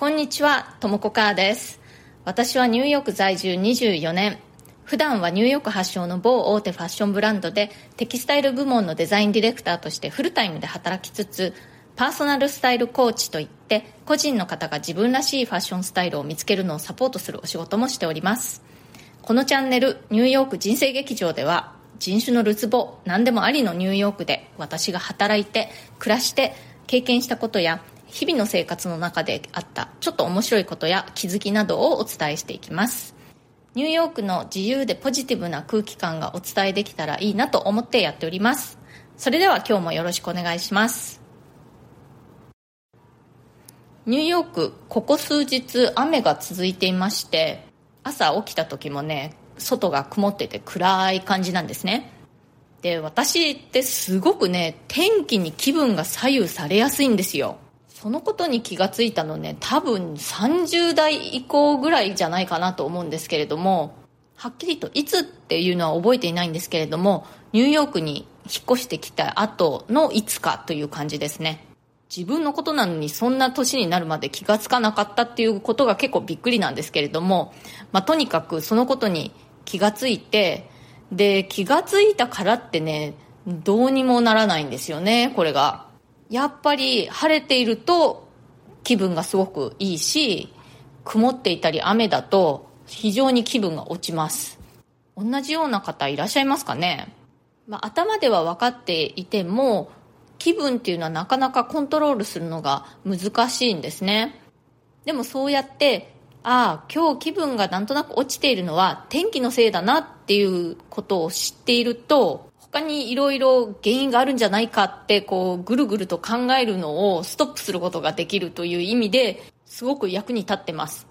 こんにちは、ともこかーです。私はニューヨーク在住24年。普段はニューヨーク発祥の某大手ファッションブランドでテキスタイル部門のデザインディレクターとしてフルタイムで働きつつ、パーソナルスタイルコーチといって個人の方が自分らしいファッションスタイルを見つけるのをサポートするお仕事もしております。このチャンネル、ニューヨーク人生劇場では人種のるつぼ何でもありのニューヨークで私が働いて暮らして経験したことや日々の生活の中であったちょっと面白いことや気づきなどをお伝えしていきます。ニューヨークの自由でポジティブな空気感がお伝えできたらいいなと思ってやっております。それでは今日もよろしくお願いします。ニューヨークここ数日雨が続いていまして朝起きた時もね外が曇ってて暗い感じなんですね。で私ってすごくね天気に気分が左右されやすいんですよ。そのことに気がついたのね多分30代以降ぐらいじゃないかなと思うんですけれどもはっきりといつっていうのは覚えていないんですけれどもニューヨークに引っ越してきた後のいつかという感じですね自分のことなのにそんな年になるまで気がつかなかったっていうことが結構びっくりなんですけれども、まあ、とにかくそのことに気がついて、で、気がついたからってね、どうにもならないんですよね、これが。やっぱり晴れていると気分がすごくいいし、曇っていたり雨だと非常に気分が落ちます。同じような方いらっしゃいますかね？まあ、頭では分かっていても、気分っていうのはなかなかコントロールするのが難しいんですね。でもそうやってああ、今日気分がなんとなく落ちているのは天気のせいだなっていうことを知っていると、他にいろいろ原因があるんじゃないかってこうぐるぐると考えるのをストップすることができるという意味ですごく役に立ってます。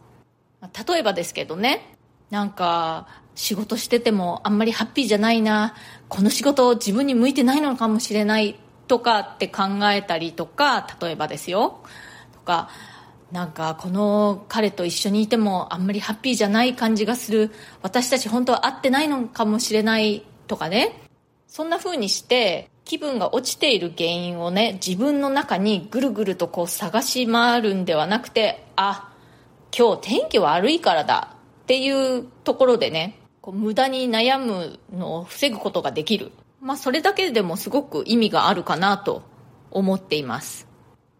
例えばですけどね、なんか仕事しててもあんまりハッピーじゃないな、この仕事自分に向いてないのかもしれないとかって考えたりとか、例えばですよ。とか、なんかこの彼と一緒にいてもあんまりハッピーじゃない感じがする私たち本当は会ってないのかもしれないとかねそんな風にして気分が落ちている原因をね自分の中にぐるぐるとこう探し回るんではなくてあ今日天気悪いからだっていうところでねこう無駄に悩むのを防ぐことができる。まあそれだけでもすごく意味があるかなと思っています。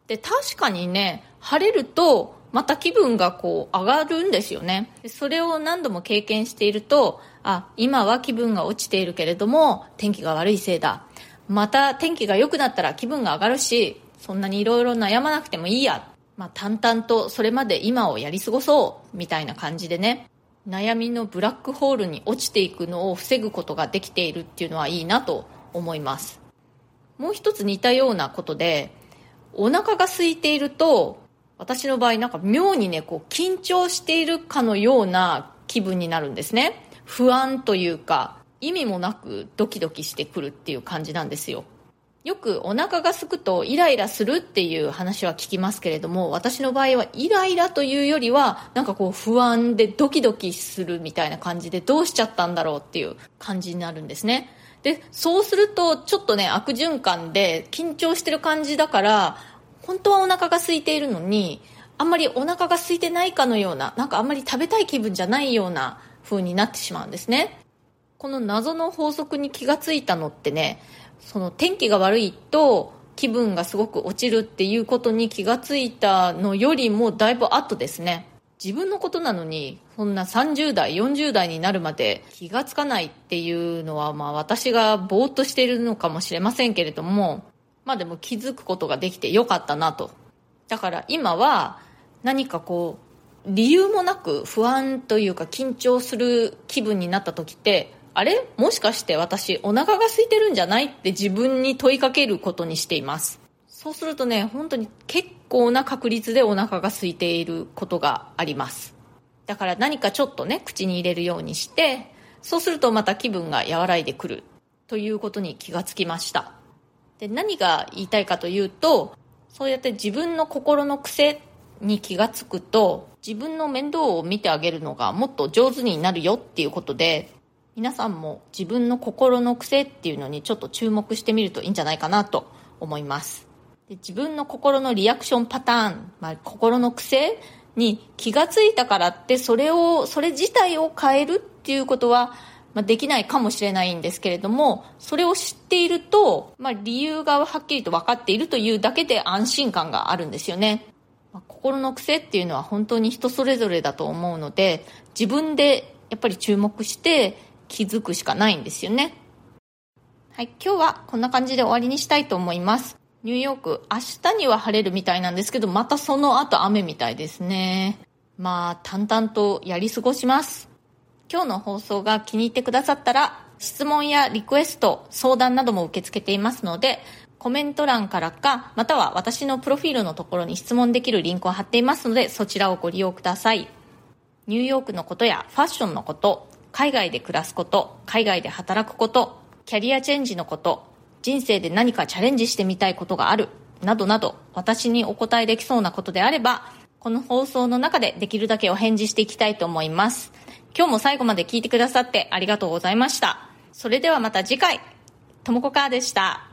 で確かにね晴れるとまた気分がこう上がるんですよね。それを何度も経験しているとあ今は気分が落ちているけれども天気が悪いせいだ。また天気が良くなったら気分が上がるしそんなにいろいろ悩まなくてもいいや、まあ、淡々とそれまで今をやり過ごそう。みたいな感じでね。悩みのブラックホールに落ちていくのを防ぐことができているっていうのはいいなと思います。もう一つ似たようなことでお腹が空いていると私の場合なんか妙にね、こう緊張しているかのような気分になるんですね。不安というか、意味もなくドキドキしてくるっていう感じなんですよ。よくお腹が空くとイライラするっていう話は聞きますけれども、私の場合はイライラというよりは、なんかこう不安でドキドキするみたいな感じでどうしちゃったんだろうっていう感じになるんですね。で、そうするとちょっとね、悪循環で緊張してる感じだから、本当はお腹が空いているのにあんまりお腹が空いてないかのようななんかあんまり食べたい気分じゃないような風になってしまうんですね。この謎の法則に気がついたのってねその天気が悪いと気分がすごく落ちるっていうことに気がついたのよりもだいぶ後ですね。自分のことなのにそんな30代40代になるまで気がつかないっていうのはまあ私がぼーっとしているのかもしれませんけれどもまあでも気づくことができてよかったなと。だから今は何かこう、理由もなく不安というか緊張する気分になった時って、あれ？もしかして私お腹が空いてるんじゃないって自分に問いかけることにしています。そうするとね、本当に結構な確率でお腹が空いていることがあります。だから何かちょっとね、口に入れるようにして、そうするとまた気分が和らいでくるということに気がつきました。で何が言いたいかというとそうやって自分の心の癖に気がつくと自分の面倒を見てあげるのがもっと上手になるよっていうことで皆さんも自分の心の癖っていうのにちょっと注目してみるといいんじゃないかなと思います。で自分の心のリアクションパターン、まあ、心の癖に気がついたからってそれをそれ自体を変えるっていうことはまあ、できないかもしれないんですけれども、それを知っていると、まあ、理由がはっきりと分かっているというだけで安心感があるんですよね。まあ、心の癖っていうのは本当に人それぞれだと思うので、自分でやっぱり注目して気づくしかないんですよね。はい、今日はこんな感じで終わりにしたいと思います。ニューヨーク、明日には晴れるみたいなんですけど、またその後雨みたいですね。まあ、淡々とやり過ごします。今日の放送が気に入ってくださったら、質問やリクエスト、相談なども受け付けていますので、コメント欄からか、または私のプロフィールのところに質問できるリンクを貼っていますので、そちらをご利用ください。ニューヨークのことやファッションのこと、海外で暮らすこと、海外で働くこと、キャリアチェンジのこと、人生で何かチャレンジしてみたいことがある、などなど、私にお答えできそうなことであれば、この放送の中でできるだけお返事していきたいと思います。今日も最後まで聞いてくださってありがとうございました。それではまた次回、ともこかーでした。